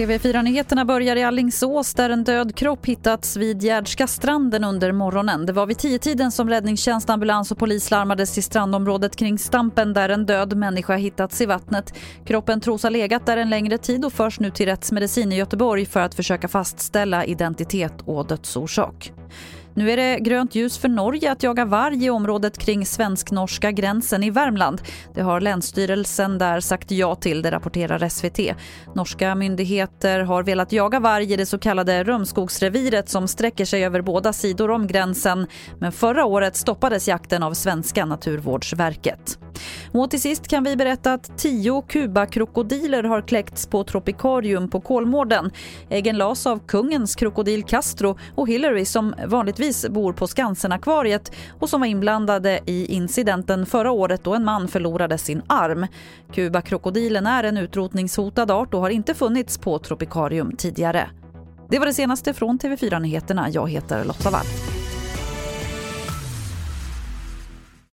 TV4-nyheterna börjar i Allingsås där en död kropp hittats vid Gärdska stranden under morgonen. Det var vid tiotiden som räddningstjänst, ambulans och polis larmades till strandområdet kring Stampen där en död människa hittats i vattnet. Kroppen tros ha legat där en längre tid och förs nu till rättsmedicin i Göteborg för att försöka fastställa identitet och dödsorsak. Nu är det grönt ljus för Norge att jaga varg i området kring svensk-norska gränsen i Värmland. Det har Länsstyrelsen där sagt ja till, det rapporterar SVT. Norska myndigheter har velat jaga varg i det så kallade Römskogsreviret som sträcker sig över båda sidor om gränsen. Men förra året stoppades jakten av svenska Naturvårdsverket. Och till sist kan vi berätta att tio kubakrokodiler har kläckts på Tropikarium på Kolmården. Äggen las av kungens krokodil Castro och Hillary som vanligtvis bor på Skansen-akvariet och som var inblandade i incidenten förra året då en man förlorade sin arm. Kubakrokodilen är en utrotningshotad art och har inte funnits på Tropikarium tidigare. Det var det senaste från TV4 Nyheterna. Jag heter Lotta Wall.